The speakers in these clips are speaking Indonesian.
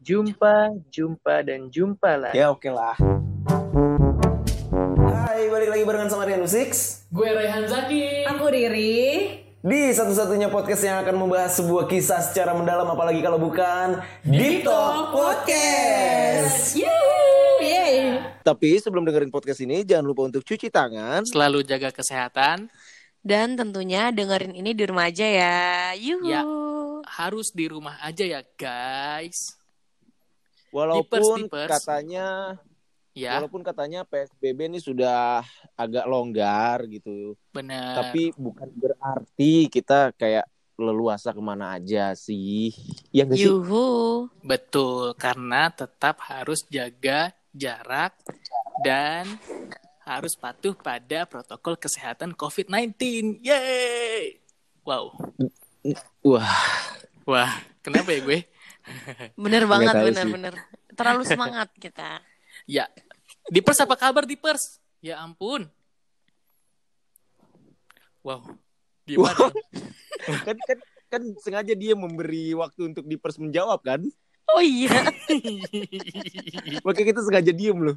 Jumpa, jumpa, dan jumpa lah. Ya oke lah. Hai, balik lagi barengan sama Rian Six Gue Raihan Zaki. Aku Riri. di satu-satunya podcast yang akan membahas sebuah kisah secara mendalam apalagi kalau bukan Deep Talk Podcast. Yeay. Tapi sebelum dengerin podcast ini jangan lupa untuk cuci tangan. Selalu jaga kesehatan. Dan tentunya dengerin ini di rumah aja ya. Yuhu. Ya. Harus di rumah aja ya guys. Walaupun Dippers, dippers. katanya Ya, walaupun katanya PSBB ini sudah agak longgar gitu. benar. Tapi bukan berarti kita kayak leluasa ke mana aja sih. Ya sih? Yuhu. Betul, karena tetap harus jaga jarak dan harus patuh pada protokol kesehatan COVID-19. Yeay! Wow. Wah, Wah, kenapa ya gue? Bener banget, tahu sih. bener-bener. Terlalu semangat kita. Ya. Dipers apa kabar Dipers? Ya ampun. Wow. Gimana? kan kan kan sengaja dia memberi waktu untuk Dipers menjawab kan? Oh iya. Makanya kita sengaja diem loh.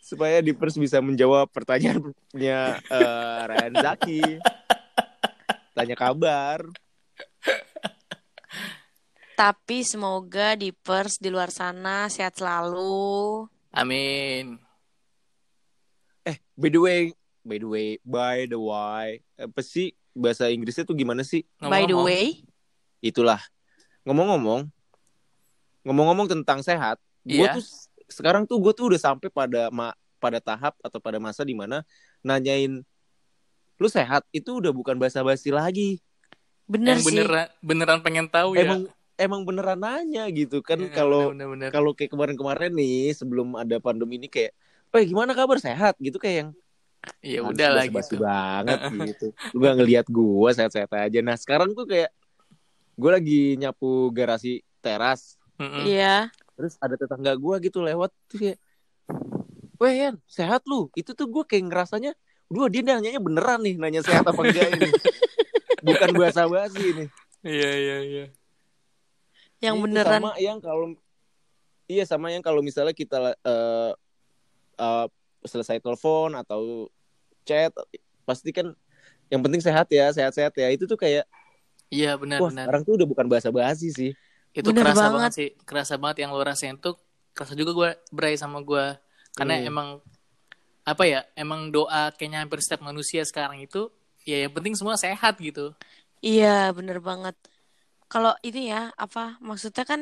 Supaya Dipers bisa menjawab pertanyaannya eh Ryan Zaki. Tanya kabar. Tapi semoga di pers di luar sana sehat selalu. Amin. Eh, by the way, by the way, by the way, apa sih bahasa Inggrisnya tuh gimana sih? By the way, Itulah. Ngomong-ngomong, ngomong-ngomong tentang sehat, gue Iya. tuh sekarang tuh gue tuh udah sampai pada ma- pada tahap atau pada masa di mana nanyain lu sehat itu udah bukan basa-basi lagi. bener yang sih. beneran beneran pengen tahu ya. Emang beneran nanya gitu kan Ya, kalau bener-bener. kalau kayak kemarin-kemarin nih sebelum ada pandemi ini kayak, "Eh, gimana kabar sehat?" gitu kayak yang ya udah lah gitu. banget gitu. Lu gak ngelihat gua sehat-sehat aja. Nah, sekarang tuh kayak gue lagi nyapu garasi teras. Iya. Terus ada tetangga gua gitu lewat tuh kayak Weh Yan, sehat lu? Itu tuh gue kayak ngerasanya Dua dia nanyanya beneran nih Nanya sehat apa enggak ini Bukan basa-basi nih Iya iya iya. Yang Itu beneran Sama yang kalau Iya sama yang kalau misalnya kita eh, eh, Selesai telepon Atau chat Pasti kan Yang penting sehat ya Sehat-sehat ya Itu tuh kayak Iya benar Wah benar. sekarang tuh udah bukan basa-basi sih Itu Bener kerasa banget. banget. sih, kerasa banget yang lo rasain tuh kerasa juga gue berai sama gue karena Hmm. emang apa ya emang doa kayaknya hampir setiap manusia sekarang itu ya yang penting semua sehat gitu Iya, bener banget. Kalau ini ya, apa maksudnya kan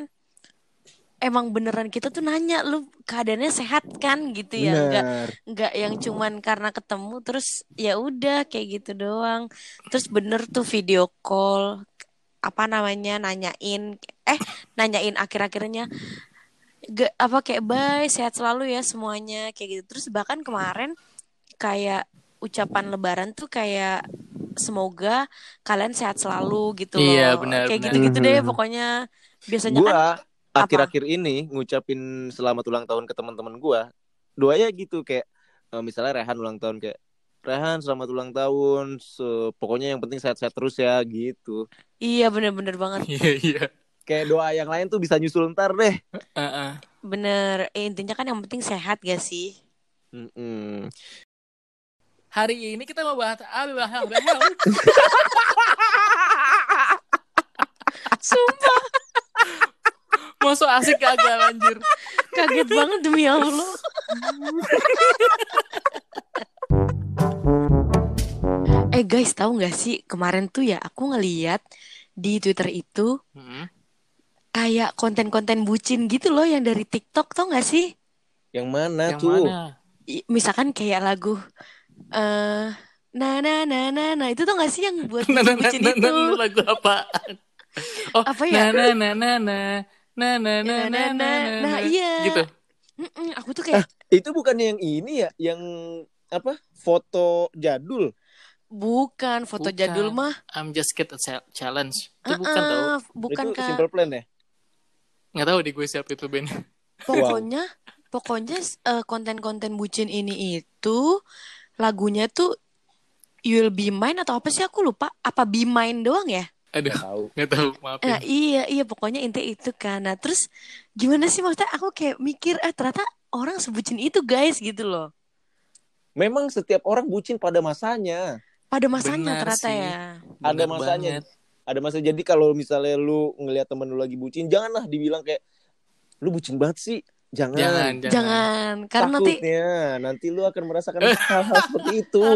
emang beneran kita tuh nanya lu keadaannya sehat kan gitu ya, enggak Bener enggak yang cuman karena ketemu terus ya udah kayak gitu doang. Terus bener tuh video call apa namanya nanyain eh nanyain akhir-akhirnya Ge- apa kayak bye sehat selalu ya semuanya kayak gitu. Terus bahkan kemarin kayak ucapan lebaran tuh kayak semoga kalian sehat selalu gitu loh. Iya, benar, Kayak benar. gitu-gitu deh Mhm. pokoknya. Biasanya kan Gua akhir-akhir ini ngucapin selamat ulang tahun ke teman-teman gua. Doanya gitu kayak eh, misalnya Rehan ulang tahun kayak Rehan selamat ulang tahun. So, pokoknya yang penting sehat-sehat terus ya gitu. iya bener-bener banget. iya iya Kayak doa yang lain tuh bisa nyusul ntar deh. Heeh. Bener. Eh, intinya kan yang penting sehat gak sih? Mm-mm. Hari ini kita mau bahas Sumpah Masuk asik kagak anjir kaget banget demi Allah. eh guys, tahu nggak sih kemarin tuh ya aku ngeliat di Twitter itu Mm-mm. kayak konten-konten bucin gitu loh yang dari TikTok tau nggak sih? Yang mana yang tuh? mana misalkan kayak lagu eh na na na na na itu tuh gak sih yang buat Nah, nah, nah, bucin nah, itu nah, lagu apaan oh Apa ya? nah nah nah nah nah nah nah nah nah nah Nah, nah iya. gitu Mm-mm, aku tuh kayak Itu bukannya yang ini ya, yang apa? Foto jadul. bukan foto Bukan. jadul mah I'm just kid a Cha- challenge itu bukan tau Ah, bukan itu kak Simple Plan ya? nggak tahu deh gue siapa itu Ben pokoknya pokoknya eh, konten-konten bucin ini itu lagunya tuh You'll Be Mine atau apa sih aku lupa apa Be Mine doang ya Aduh, Nggak tahu. nggak tahu, maafin. Nah, iya, iya pokoknya inti itu kan. Nah, terus gimana sih maksudnya aku kayak mikir eh ternyata orang sebutin itu guys gitu loh. Memang setiap orang bucin pada masanya. Pada masanya Benar ternyata sih. ya. Ada Bener masanya. banget. Ada masa jadi kalau misalnya lu ngelihat temen lu lagi bucin, janganlah dibilang kayak lu bucin banget sih. Jangan. Jangan, jangan. Jangan, karena nanti Takutnya nanti lu akan merasakan hal-hal seperti itu.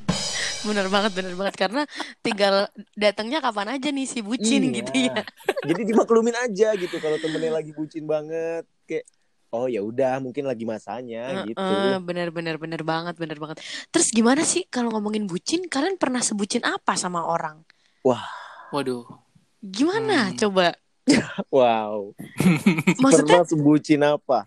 bener banget, bener banget karena tinggal datangnya kapan aja nih si bucin Iya. gitu ya. Jadi dimaklumin aja gitu kalau temennya lagi bucin banget kayak oh ya udah mungkin lagi masanya gitu. Heeh, bener bener bener banget, bener banget. Terus gimana sih kalau ngomongin bucin, kalian pernah sebucin apa sama orang? Waduh. Gimana Hmm. coba? Wow. Maksudnya Pernah sebucin apa?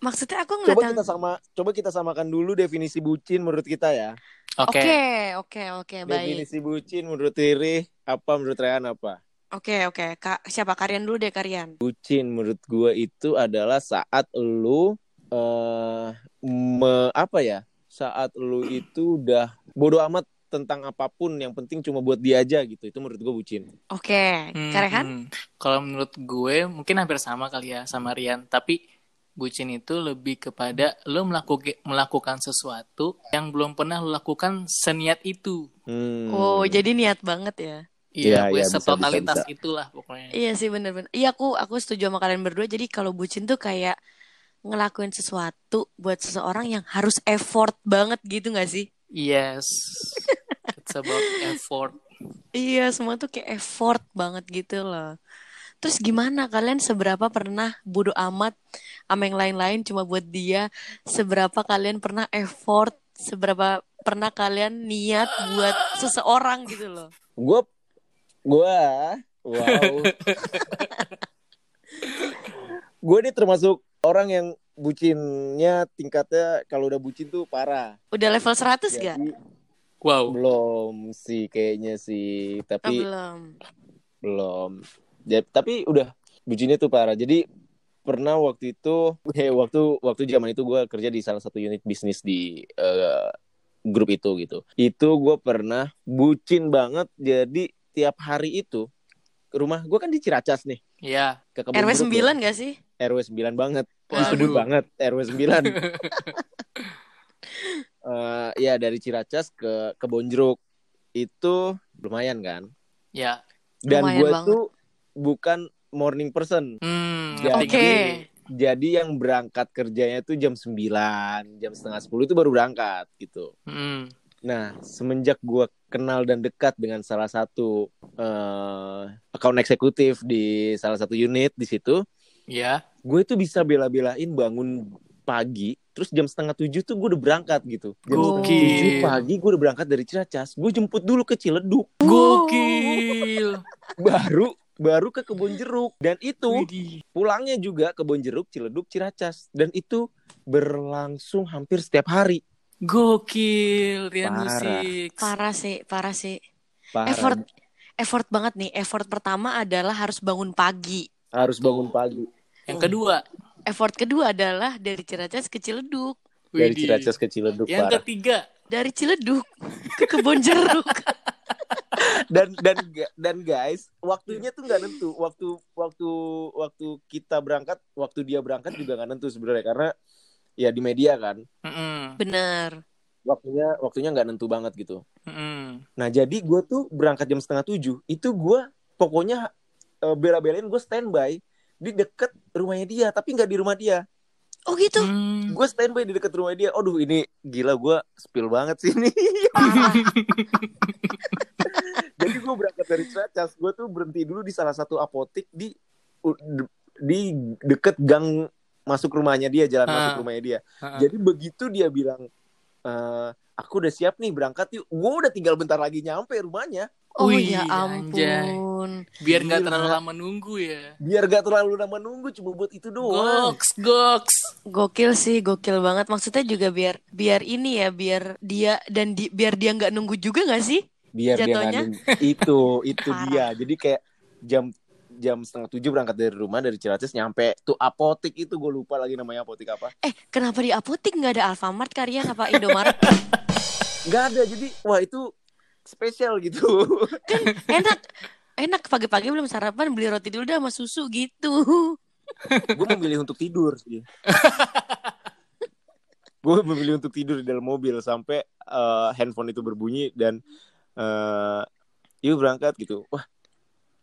maksudnya aku ngeliat Coba kita sama coba kita samakan dulu definisi bucin menurut kita ya. Oke. Oke, oke, oke, baik. Definisi bucin menurut Riri apa menurut Rehan apa? Oke, oke. Kak, siapa Karian dulu deh, Karian. Bucin menurut gua itu adalah saat lu eh me- apa ya? Saat lu itu udah bodoh amat tentang apa pun yang penting cuma buat dia aja gitu. Itu menurut gua bucin. Oke, Hmm, Karehan? hmm. Kalau menurut gue mungkin hampir sama kali ya sama Rian, tapi bucin itu lebih kepada lo melakukan melakukan sesuatu yang belum pernah lo lakukan seniat itu. Hmm. Oh, jadi niat banget ya. Iya, Iya, gue bisa, setotalitas bisa, bisa. itulah pokoknya. Iya sih bener-bener. Iya aku aku setuju sama kalian berdua. Jadi kalau bucin tuh kayak ngelakuin sesuatu buat seseorang yang harus effort banget gitu gak sih? Yes. It's about effort. Iya semua tuh kayak effort banget gitu loh. Terus gimana kalian seberapa pernah bodo amat sama yang lain-lain cuma buat dia? Seberapa kalian pernah effort? Seberapa pernah kalian niat buat seseorang gitu loh? Gua gua wow. gue nih termasuk orang yang bucinnya tingkatnya kalau udah bucin tuh parah. Udah level 100 gak? Wow. belum sih kayaknya sih, Oh, tapi belum. belum. Ya, tapi udah bucinnya tuh parah. Jadi pernah waktu itu, eh, waktu waktu zaman itu gue kerja di salah satu unit bisnis di eh, grup itu gitu. Itu gue pernah bucin banget. Jadi tiap hari itu rumah gue kan di Ciracas nih Iya. ke Kebun RW Jeruk 9 gak sih? RW 9 banget. Waduh. Banget RW 9. Eh, ya dari Ciracas ke Kebon Jeruk itu lumayan kan. Ya. Dan gue tuh bukan morning person. Hmm, Oke. ngerti. Jadi yang berangkat kerjanya tuh jam 9, jam setengah 10 itu baru berangkat gitu. Hmm. Nah, semenjak gue kenal dan dekat dengan salah satu eh account eksekutif di salah satu unit di situ, Ya. gue tuh bisa bela-belain bangun pagi, terus jam setengah tujuh tuh gue udah berangkat gitu. Jam setengah Gokil. tujuh pagi gue udah berangkat dari Ciracas, gue jemput dulu ke Ciledug, Gokil. baru baru ke Kebon Jeruk dan itu pulangnya juga Kebon Jeruk, Ciledug, Ciracas dan itu berlangsung hampir setiap hari. Gokil. Rian Parah. musik. Parah sih, parah sih. Parah. Effort effort banget nih. Effort pertama adalah harus bangun pagi. harus bangun pagi Yang kedua. Effort kedua adalah dari Ciracas ke Ciledug. dari Widih. Ciracas ke Ciledug Yang parah. ketiga. Dari Ciledug ke Kebon Jeruk. dan dan dan guys waktunya tuh nggak nentu waktu waktu waktu kita berangkat waktu dia berangkat juga nggak nentu sebenarnya karena ya di media kan. Bener. waktunya waktunya nggak nentu banget gitu Mm-mm. nah jadi gue tuh berangkat jam setengah tujuh itu gue pokoknya eh, bela-belain gue standby di deket rumahnya dia tapi nggak di rumah dia Oh gitu. Hmm. gue standby di deket rumah dia aduh ini gila gue spill banget sih ini jadi gue berangkat dari Ciracas gue tuh berhenti dulu di salah satu apotik di di deket gang masuk rumahnya dia jalan Ah. masuk rumahnya dia Ah. jadi begitu dia bilang "Eh, aku udah siap nih berangkat yuk gue udah tinggal bentar lagi nyampe rumahnya Oh Wih, ya anjay. ampun. Biar nggak terlalu lama nunggu ya. biar gak terlalu lama nunggu cuma buat itu doang Goks, goks. Gokil sih, gokil banget. Maksudnya juga biar biar ini ya, biar dia dan di, biar dia nggak nunggu juga nggak sih? biar dia nggak Jatuhnya? nunggu. itu itu dia jadi kayak jam jam setengah tujuh berangkat dari rumah dari Ciracas nyampe tuh apotik itu gue lupa lagi namanya apotik apa Eh, kenapa di apotik nggak ada Alfamart kalian apa Indomaret? nggak ada jadi wah itu spesial gitu. Enak. Enak pagi-pagi belum sarapan beli roti dulu dah sama susu gitu. gue memilih untuk tidur sih. gue memilih untuk tidur di dalam mobil sampai eh, handphone itu berbunyi dan eh yuk berangkat gitu. Wah,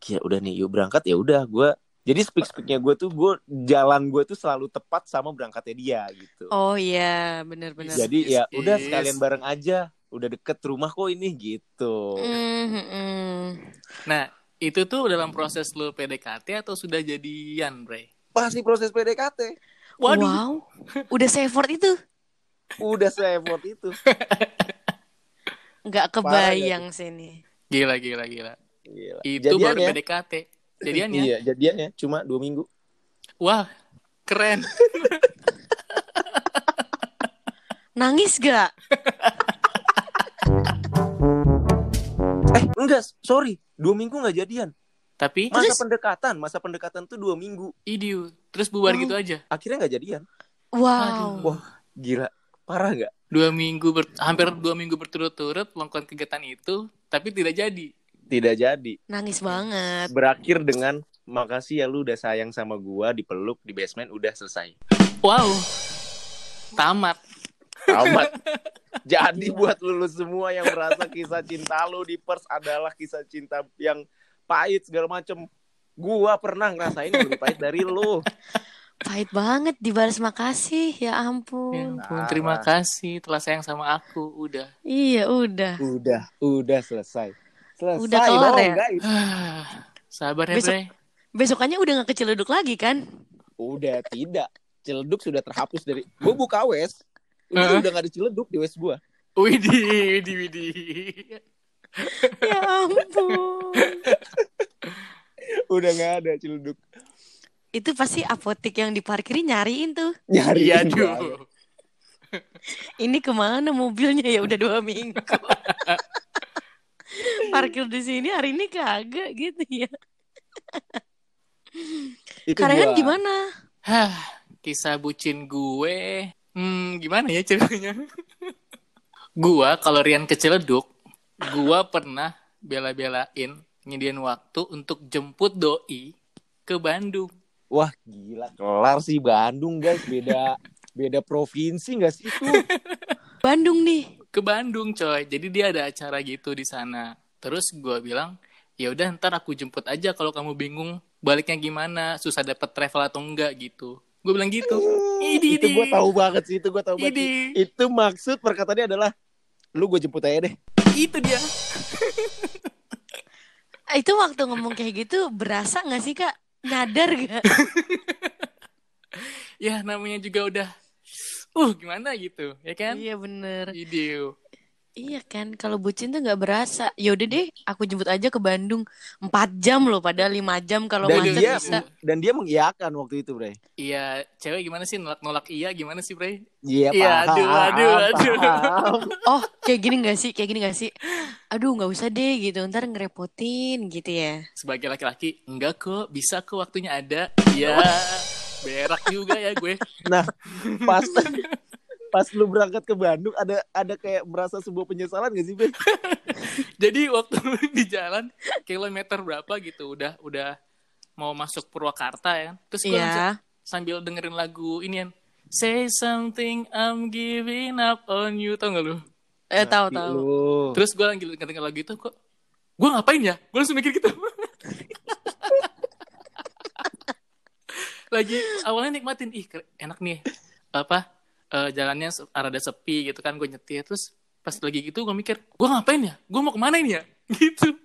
ya udah nih, yuk berangkat ya udah. Gue jadi speak speaknya gue tuh gue jalan gue tuh selalu tepat sama berangkatnya dia gitu. Oh iya, bener-bener. jadi ya udah sekalian bareng aja. Udah deket rumah kok ini gitu. Mm, mm, mm. Nah, itu tuh dalam proses lu PDKT atau sudah jadian, Bre? Pasti proses PDKT. Waduh. Wow, udah se-effort itu. Udah se-effort itu. Nggak kebayang sini. Gila, gila, gila. Gila. Itu baru Jadiannya- PDKT. Jadiannya? Iya, jadiannya cuma dua minggu. Wah, keren. Nangis gak? enggak, sorry. Dua minggu nggak jadian. Tapi, Masa Terus? pendekatan, masa pendekatan tuh dua minggu. idiu. Terus bubar Oh. gitu aja. Akhirnya nggak jadian. Wow. Wah, gila. Parah nggak? Dua minggu, ber- hampir dua minggu berturut-turut melakukan kegiatan itu, tapi tidak jadi. Tidak jadi. Nangis banget. Berakhir dengan makasih ya lu udah sayang sama gua, dipeluk di basement udah selesai. Wow. Tamat. Tamat. Jadi buat lulus semua yang merasa kisah cinta lu di pers adalah kisah cinta yang pahit segala macem. Gua pernah ngerasain yang lebih pahit dari lu. Pahit banget dibalas makasih. Ya Ya ampun. ampun, terima kasih telah sayang sama aku. Udah. Iya, udah. Udah, udah selesai. Selesai Udah kelar dong, ya? guys. Sabar ya, Besok- Bre. Besokannya udah gak keceleduk lagi kan? Udah tidak. Celeduk sudah terhapus dari. Gue buka wes. Udah, Heeh. udah gak ada celeduk di wes gua. Widih, widih, widih. Ya ampun. Udah gak ada celeduk. Itu pasti apotek yang diparkirin nyariin tuh. Nyari. Iya, aduh. Ini ke mana mobilnya ya udah dua minggu. Parkir di sini hari ini kagak gitu ya. Itu Karangan gua. gimana? Hah, kisah bucin gue. Hmm, gimana ya ceritanya? gua kalau Rian keceleduk, gua pernah bela-belain nyediain waktu untuk jemput doi ke Bandung. Wah gila. Kelar sih Bandung guys. Beda beda provinsi gak sih itu? Bandung nih. Ke Bandung, coy. Jadi dia ada acara gitu di sana. Terus gua bilang, ya udah ntar aku jemput aja kalau kamu bingung baliknya gimana, susah dapat travel atau enggak gitu. Gue bilang gitu. Idi, itu gue tahu banget sih. Itu gue tahu banget. Idi. Itu maksud perkataannya adalah lu gue jemput aja deh. Itu dia. Itu waktu ngomong kayak gitu berasa gak sih kak? Nyadar gak? Ya namanya juga udah uh gimana gitu, ya kan? Iya bener. Video. Iya kan, kalau bucin tuh nggak berasa. Ya udah deh, aku jemput aja ke Bandung. 4 jam loh, padahal 5 jam kalau Dan macet dia bisa. dan dia mengiyakan waktu itu, Bre. Iya, cewek gimana sih nolak-nolak iya gimana sih, Bre? Iya, Iya, paham, aduh, aduh, aduh. paham. Oh, kayak gini gak sih? Kayak gini gak sih? Aduh, nggak usah deh gitu, ntar ngerepotin gitu ya. Sebagai laki-laki, enggak kok, bisa kok waktunya ada. Iya. Berak juga ya gue. Nah, pas pas lu berangkat ke Bandung ada ada kayak merasa sebuah penyesalan gak sih, Bre? Jadi waktu di jalan kilometer berapa gitu udah udah mau masuk Purwakarta ya. Terus gue langsung Iya. sambil dengerin lagu ini kan. Say something I'm giving up on you tau gak lu? Eh, tahu tahu. Lu. Terus gue lagi denger lagu itu kok gue ngapain ya? Gue langsung mikir gitu. lagi awalnya nikmatin ih enak nih apa eh, jalannya rada sepi gitu kan gue nyetir. Terus pas lagi gitu gue mikir gue ngapain ya? Gue mau ke mana ini ya? Gitu.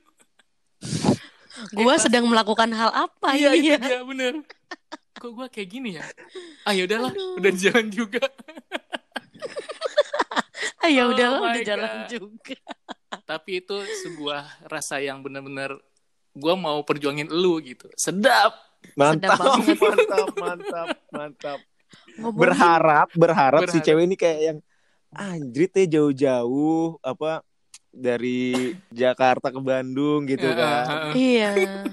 Gua sedang melakukan hal apa iya ini itu ya? dia bener. Kok gue kayak gini ya? Ah ya udahlah udah jalan juga. Ah, ya Oh udahlah, my udah jalan God. juga. tapi itu sebuah rasa yang bener-bener gue mau perjuangin lu gitu. Sedap. Mantap, banget. mantap, mantap, mantap. Ngomongin- Berharap, berharap, si Berharap. cewek ini kayak yang anjrit ya jauh-jauh apa dari Jakarta ke Bandung gitu kan. Iya.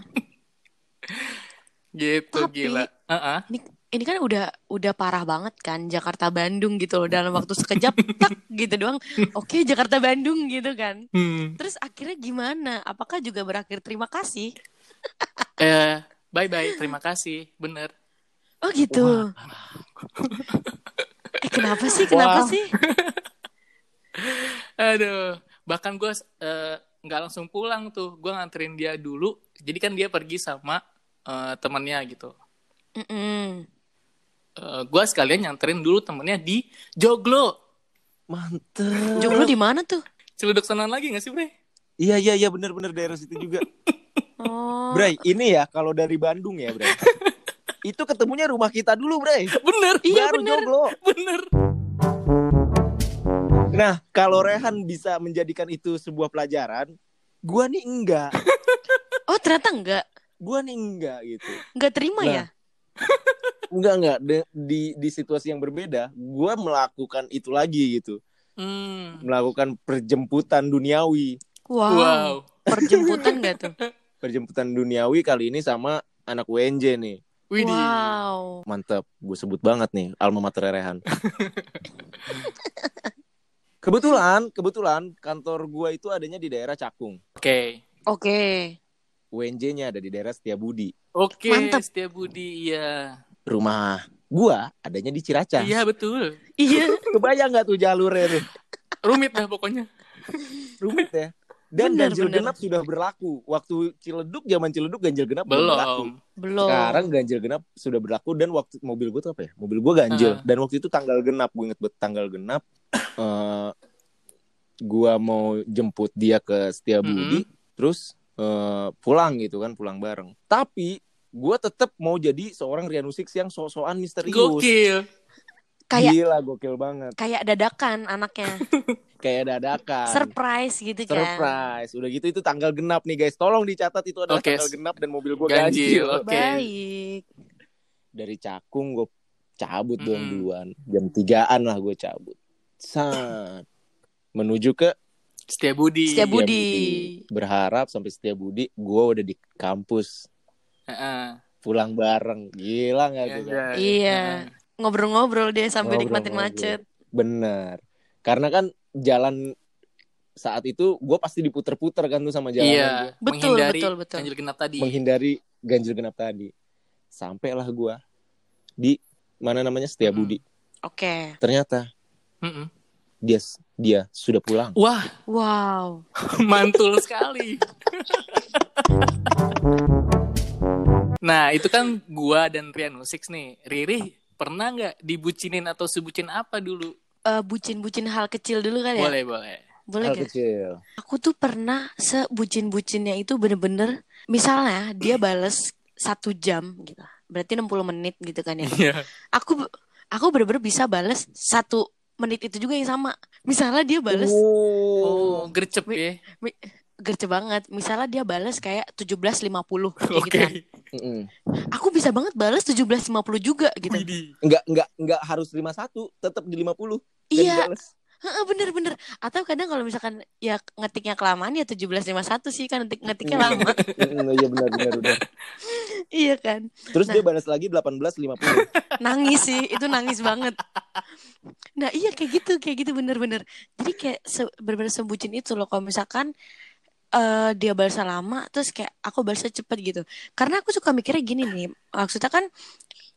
gitu Tapi- gila Heeh. Ini ini kan udah udah parah banget kan Jakarta Bandung gitu loh dalam waktu sekejap tak gitu doang. Oke, Jakarta Bandung gitu kan. Hmm. Terus akhirnya gimana? Apakah juga berakhir terima kasih? Eh, bye bye. Terima kasih. Bener. Oh gitu. Kenapa sih? Kenapa Wah. sih? Aduh. Bahkan gue nggak langsung pulang tuh. Gue nganterin dia dulu. Jadi kan dia pergi sama eh, temannya gitu. Mm-mm. Eh, gue sekalian nyanterin dulu temennya di Joglo. Mantep. Joglo di mana tuh? Celuduk sonan lagi gak sih, Bre? Iya iya iya bener-bener daerah situ juga. Oh. Bray, ini ya kalau dari Bandung ya, Bray. itu ketemunya rumah kita dulu, Bray. Bener. Iya, Baru bener. joglo. Bener. Nah, kalau Rehan bisa menjadikan itu sebuah pelajaran, gua nih enggak. Oh ternyata enggak. Gua nih enggak gitu. Enggak terima Nah, ya? Enggak enggak De- di di situasi yang berbeda, gua melakukan itu lagi gitu. Hmm. Melakukan perjemputan duniawi. Wow. Wow. Perjemputan enggak tuh? Perjemputan duniawi kali ini sama anak WNJ nih. Widih. Wow. Mantap, gue sebut banget nih alma mater Rehan. kebetulan, kebetulan kantor gua itu adanya di daerah Cakung. Oke. Oke. UNJ-nya ada di daerah Setiabudi. Oke, Mantap. Setia Budi, iya. Rumah gua adanya di Ciracas. Iya, betul. Iya. Kebayang nggak tuh jalurnya tuh? Rumit dah pokoknya. Rumit ya. Dan Bener, ganjil bener. genap sudah berlaku. Waktu Ciledug, zaman Ciledug ganjil genap belum berlaku. Belum. Sekarang ganjil genap sudah berlaku dan waktu mobil gue tuh apa ya? Mobil gue ganjil Ah. dan waktu itu tanggal genap, gue inget banget tanggal genap. eh gua mau jemput dia ke Setiabudi, terus eh, pulang gitu kan, pulang bareng. Tapi gue tetap mau jadi seorang Rianu Six yang sok-sokan misterius. Gokil. Kayak Gila, gokil banget. kayak dadakan anaknya. Kayak dadakan. Surprise gitu kan. Surprise. Udah gitu itu tanggal genap nih guys. Tolong dicatat itu adalah Oke. tanggal genap dan mobil gue Ganjil, ganjil. oke. Baik. Dari Cakung gue cabut dong Mm-mm. duluan. Jam tigaan lah gue cabut. Saat menuju ke Setia Budi. Setia Budi. Setiabudi. Berharap sampai Setiabudi gue udah di kampus Heeh. pulang bareng. Gila nggak Iya, tuh? iya. Iya. Ngobrol-ngobrol dia sambil Ngobrol-ngobrol. nikmatin macet. Bener. Karena kan jalan saat itu gue pasti diputer-puter kan tuh sama jalanan Iya, gue. Betul, menghindari betul, betul. ganjil genap tadi. menghindari ganjil genap tadi. Sampailah gue di mana namanya Setiabudi. Oke. Ternyata Mm-mm. dia dia sudah pulang. Wah, Wow. mantul sekali. nah, itu kan gua dan Rian Six nih. Riri pernah nggak dibucinin atau sebutin apa dulu? Eh, bucin-bucin hal kecil dulu kali ya? Boleh, boleh. Boleh Hal gak? kecil. Aku tuh pernah sebucin-bucinnya itu bener-bener misalnya dia bales satu jam gitu. Berarti 60 menit gitu kan ya. Iya. Aku aku bener-bener bisa bales satu menit itu juga yang sama. Misalnya dia bales Oh, gercep ya. Gerce banget. Misalnya dia bales kayak 17.50 kayak Oke. gitu kan. Mm-mm. Aku bisa banget bales 17.50 juga gitu. Enggak enggak enggak harus 51, tetap di 50. Dan Iya, bener-bener. Atau kadang kalau misalkan ya ngetiknya kelamaan ya 17.51 sih kan ngetik ngetiknya lama. Mm, iya benar benar benar. iya kan. Terus Nah. dia balas lagi 18.50. nangis sih itu nangis banget nah iya kayak gitu kayak gitu bener-bener jadi kayak se bener-bener sebutin itu loh kalau misalkan eh dia balasnya lama terus kayak aku balasnya cepet gitu. Karena aku suka mikirnya gini nih maksudnya kan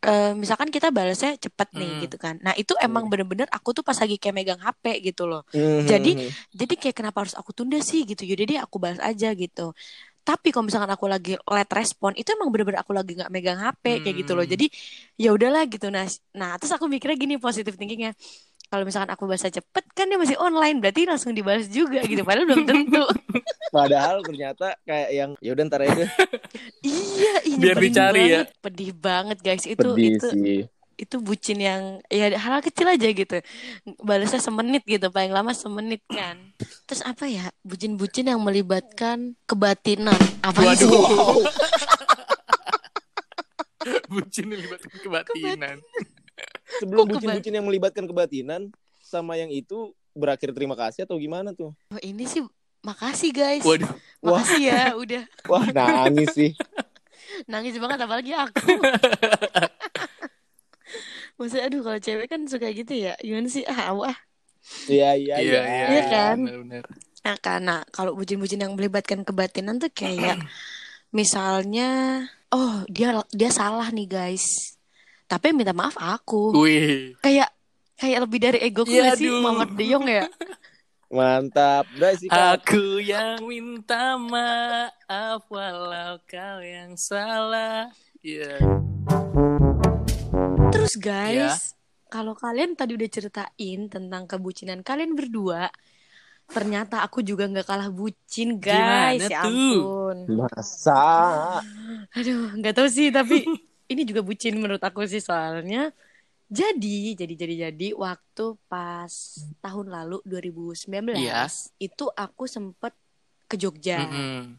eh, misalkan kita balasnya cepet nih Hmm. gitu kan. Nah itu emang bener-bener aku tuh pas lagi kayak megang HP gitu loh. Mhm. Jadi, jadi kayak kenapa harus aku tunda sih gitu. Jadi dia aku balas aja gitu. Tapi kalau misalkan aku lagi late respon itu emang bener-bener aku lagi nggak megang HP kayak gitu loh. Hmm. jadi ya udahlah gitu. Nah nah terus aku mikirnya gini positif thinkingnya kalau misalkan aku balasnya cepet kan dia masih online berarti langsung dibalas juga gitu padahal belum tentu Padahal ternyata kayak yang ya udah ntar aja iya ini Biar pedih dicari ya. banget. pedih banget guys itu Pedih itu sih. itu bucin yang ya hal kecil aja gitu balasnya semenit gitu paling lama semenit kan terus apa ya bucin-bucin yang melibatkan kebatinan apa Waduh. Bucin yang melibatkan kebatinan. Sebelum bucin-bucin yang melibatkan kebatinan sama yang itu berakhir terima kasih atau gimana tuh? Oh, ini sih makasih guys Waduh. makasih ya udah Wah, nangis sih. nangis banget apalagi aku Maksudnya aduh kalau cewek kan suka gitu ya. Gimana sih? Ah, wah. Iya iya Iya, iya. iya, Iya kan? Benar-benar. Nah, karena kalau bucin-bucin yang melibatkan kebatinan tuh kayak misalnya oh, dia dia salah nih, guys. Tapi yang minta maaf aku. Wih. Kayak kayak lebih dari ego gak sih aduh. Mamat De Jong ya? Mantap. Udah sih. Aku yang minta maaf walau kau yang salah. Iya. Terus guys, kalau kalian tadi udah ceritain tentang kebucinan kalian berdua, ternyata aku juga nggak kalah bucin guys. Gimana ya tuh? ampun. Masa? Aduh, nggak tahu sih tapi ini juga bucin menurut aku sih soalnya. Jadi, jadi jadi jadi waktu pas tahun lalu 2019 Iya. itu aku sempet ke Jogja.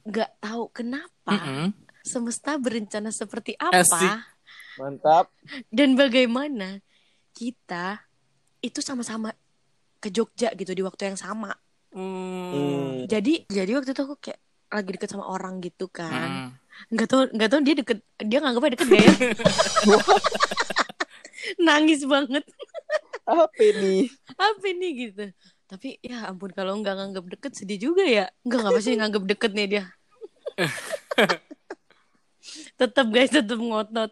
Nggak tahu kenapa Mm-mm. semesta berencana seperti Asik. apa Mantap. dan bagaimana kita itu sama-sama ke Jogja gitu di waktu yang sama. Hmm. Hmm. Jadi jadi waktu itu aku kayak lagi deket sama orang gitu kan. Hmm. Nggak tahu nggak tahu dia deket dia nganggapnya deket gak ya? Nangis banget. Apa ini? apa ini gitu. Tapi ya ampun kalau nggak nganggap deket sedih juga ya. Nggak nggak pasti nganggap deket nih dia. Tetap guys tetap ngotot.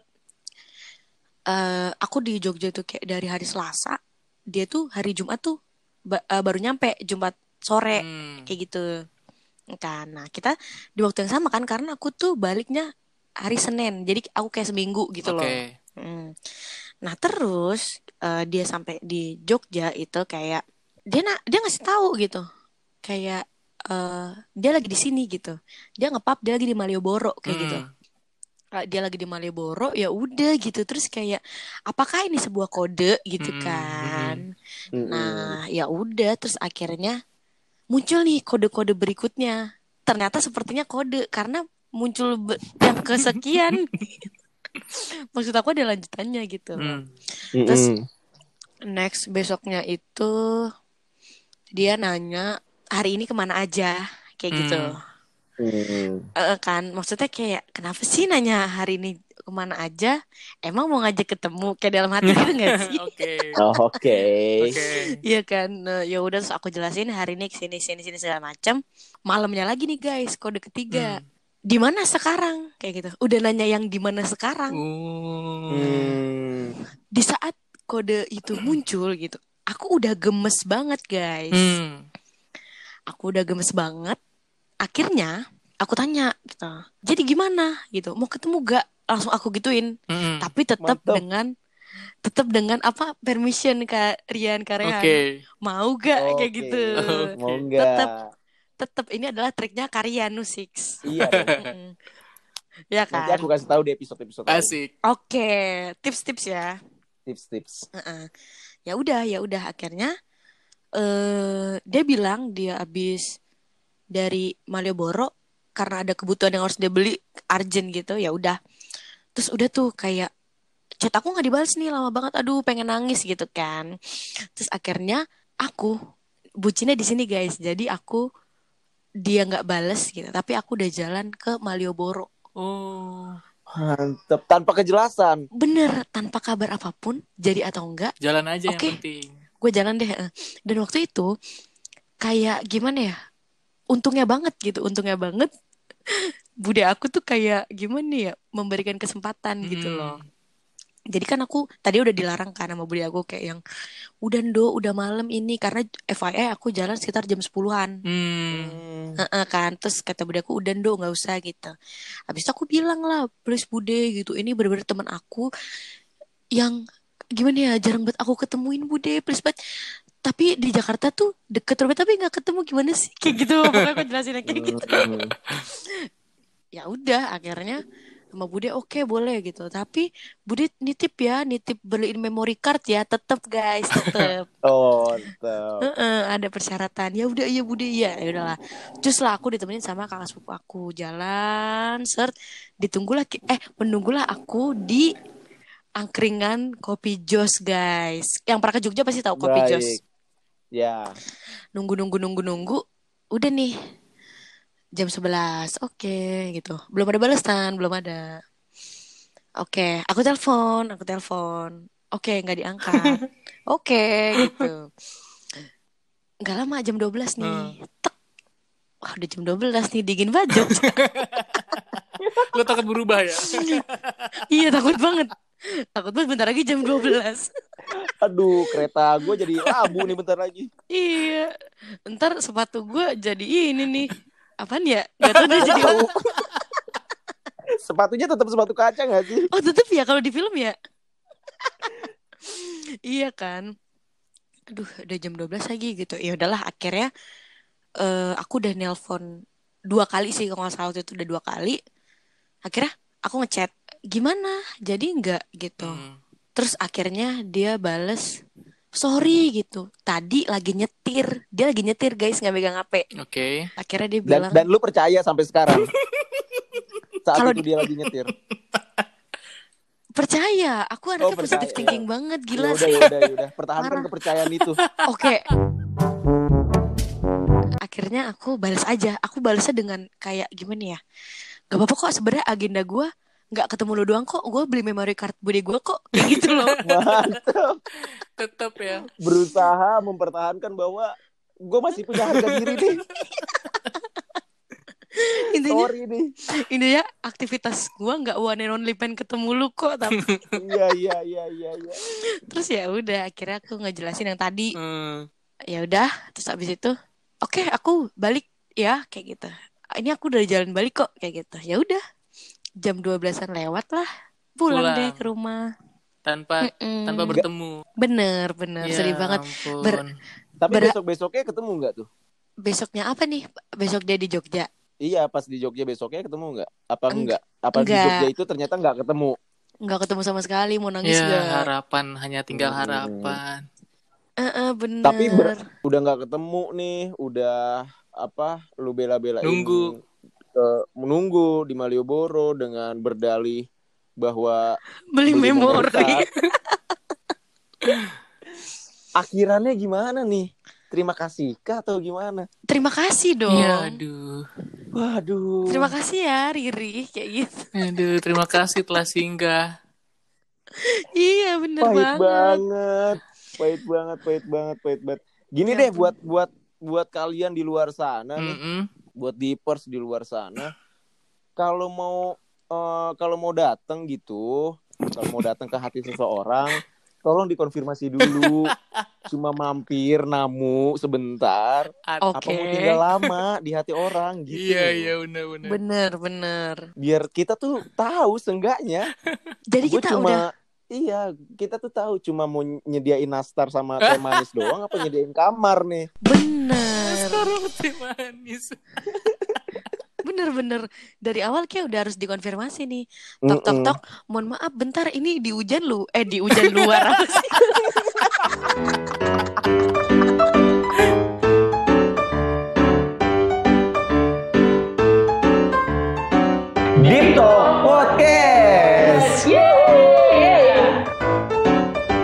Eh aku di Jogja tuh kayak dari hari Selasa dia tuh hari Jumat tuh ba- eh, baru nyampe Jumat sore Hmm. kayak gitu kan. Nah kita di waktu yang sama kan karena aku tuh baliknya hari Senin. Jadi aku kayak seminggu gitu loh. Oke. Mm. nah terus eh, dia sampai di Jogja itu kayak dia na dia ngasih tahu gitu. Kayak eh, dia lagi di sini gitu. Dia ngepap dia lagi di Malioboro kayak gitu. Hmm. Eh, dia lagi di Malioboro ya udah gitu. Terus kayak apakah ini sebuah kode? gitu Mm, kan. Mm-mm. Nah, ya udah. Terus akhirnya muncul nih kode-kode berikutnya. Ternyata sepertinya kode karena muncul be- yang kesekian. Maksud aku ada lanjutannya gitu. Hmm. terus-. Next besoknya itu dia nanya hari ini ke mana aja kayak gitu. Hmm. Mm. Eh, kan maksudnya kayak kenapa sih nanya hari ini ke mana aja? Emang mau ngajak ketemu kayak dalam hati gitu gak sih? Oke. Oh, Oke. Oke. Iya kan, Nah, ya udah terus aku jelasin hari ini ke sini sini sini segala macam. Malamnya lagi nih guys, kode ketiga. Hmm. Di mana sekarang? Kayak gitu. Udah nanya yang di mana sekarang. Oh. Hmm. Di saat kode itu muncul gitu, aku udah gemes banget guys. Hmm. Aku udah gemes banget. Akhirnya aku tanya gitu. Jadi gimana gitu? Mau ketemu gak? Langsung aku gituin. Hmm. Tapi tetap Mantap. dengan tetap dengan apa permission Kak Rian Karehan. Oke. Mau gak kayak Oke. gitu? Oke. Mau? Tetap. tetap ini adalah triknya Karyanu Six. Iya. ya Nanti kan? aku kasih tahu di episode-episode lain. Asik. Oke, tips-tips ya. Tips-tips. Heeh. Ya udah, ya udah akhirnya eh dia bilang dia habis dari Malioboro karena ada kebutuhan yang harus dia beli urgent gitu. Ya udah. Terus udah tuh kayak chat aku nggak dibalas nih lama banget. Aduh, pengen nangis gitu kan. Terus akhirnya aku bucinnya di sini guys. Jadi aku dia nggak bales gitu, tapi aku udah jalan ke Malioboro. Oh. Mantep. Tanpa kejelasan. Bener, tanpa kabar apa pun, jadi atau enggak, Jalan aja Oke. yang penting. gue jalan deh. eh. Dan waktu itu, kayak gimana ya, untungnya banget gitu, untungnya banget. Bude aku tuh kayak gimana ya, memberikan kesempatan gitu Hmm. loh. Jadi kan aku tadi udah dilarang kan sama bude aku kayak yang udah ndo, udah malam ini karena FYI aku jalan sekitar jam 10-an. Hmm. Heeh kan terus kata bude aku udah ndo nggak usah gitu habis itu aku bilang lah please bude gitu ini bener-bener teman aku yang gimana ya jarang banget aku ketemuin bude please banget tapi di Jakarta tuh deket banget tapi nggak ketemu gimana sih kayak gitu pokoknya aku jelasin kayak gitu ya udah akhirnya sama bude oke boleh gitu tapi bude nitip ya nitip beliin memory card ya tetep guys tetep Oh, mantap. Heeh, ada persyaratan. Ya udah iya Bude iya. Ya udahlah. Terus lah aku ditemenin sama kakak sepupu aku jalan, sert, ditunggulah eh menunggulah aku di angkringan kopi jos guys. Yang pernah ke Jogja pasti tahu kopi Baik. jos. Ya. Nunggu nunggu nunggu nunggu. Udah nih. Jam 11. Oke gitu. Belum ada balasan, belum ada. Oke, aku telepon, aku telepon. Oke, nggak diangkat. Oke, gitu. Nggak lama jam 12 nih. Hmm. Tek. Wah, udah jam 12 nih, dingin banget. Lo takut berubah ya? iya, takut banget. Takut banget bentar lagi jam 12. Aduh, kereta gue jadi labu nih bentar lagi. iya. Ntar sepatu gue jadi ini nih. Apaan ya? Gak tau deh jadi Tahu. Sepatunya tetap sepatu kaca gak sih? Oh tetep ya kalau di film ya? iya kan. Aduh udah jam 12 lagi gitu. Ya udahlah akhirnya eh aku udah nelpon dua kali sih kalau nggak salah waktu itu udah dua kali. Akhirnya aku ngechat gimana? Jadi enggak gitu. Hmm. Terus akhirnya dia bales sorry gitu. Tadi lagi nyetir. Dia lagi nyetir guys nggak megang HP. Oke. Akhirnya dia Dan, bilang dan lu percaya sampai sekarang? Saat Kalau itu dia lagi nyetir. percaya. Aku anaknya Oh, positive thinking banget Ya gila udah, ya udah, ya udah. Pertahankan Marah. kepercayaan itu. Oke. Akhirnya aku balas aja. Aku balasnya dengan kayak gimana ya? Gak apa-apa kok sebenarnya agenda gue nggak ketemu lu doang kok. Gue beli memory card bude gue kok. Kayak gitu loh. Mantap. Tetap ya. Berusaha mempertahankan bahwa gue masih punya harga diri nih. intinya Sorry nih. intinya aktivitas gue nggak one and only pengen ketemu lu kok. Tapi Iya, iya, iya, iya, iya. terus ya udah akhirnya aku ngejelasin yang tadi. Hmm. Ya udah. Terus abis itu oke aku balik ya kayak gitu. Ini aku udah jalan balik kok kayak gitu. Ya udah. Jam 12-an lewat lah. Pulang, Pulang. deh ke rumah. Tanpa Mm-mm. tanpa bertemu. Bener, bener. Ya Sedih banget. ampun. Ber- Tapi Ber- besok-besoknya ketemu nggak tuh? Besoknya apa nih? Besok dia di Jogja. Iya, pas di Jogja besoknya ketemu nggak? Apa Eng- enggak? Apa di enggak. Jogja itu ternyata nggak ketemu? Nggak ketemu sama sekali, mau nangis Ya gak? harapan hanya tinggal Hmm. harapan. Eh, eh, bener. Tapi ber- udah nggak ketemu nih, udah apa? Lu bela-belain Nunggu. Ke menunggu di Malioboro dengan berdalih bahwa beli beli memori. akhirannya gimana nih? Terima kasih kah atau gimana? Terima kasih dong. Ya aduh. Waduh. Terima kasih ya Riri kayak gitu. Aduh, terima kasih telah singgah. iya bener pahit banget. banget. Pahit banget, pahit banget, pahit banget. Gini Ya deh buat buat buat kalian di luar sana nih, Buat deepers di luar sana. Kalau mau eh, kalau mau datang gitu, kalau mau datang ke hati seseorang, tolong dikonfirmasi dulu. Cuma mampir namu sebentar, Oke. apa mau tinggal lama di hati orang gitu. Iya, iya benar-benar. Bener bener. Biar kita tuh tahu seenggaknya Jadi Gue kita cuma udah iya kita tuh tahu cuma mau nyediain nastar sama teh manis doang apa nyediain kamar nih bener Sekarang teh manis. bener bener dari awal kayak udah harus dikonfirmasi nih. Tok tok tok. Mohon maaf bentar ini di hujan lu eh di hujan luar apa sih? Deep Talk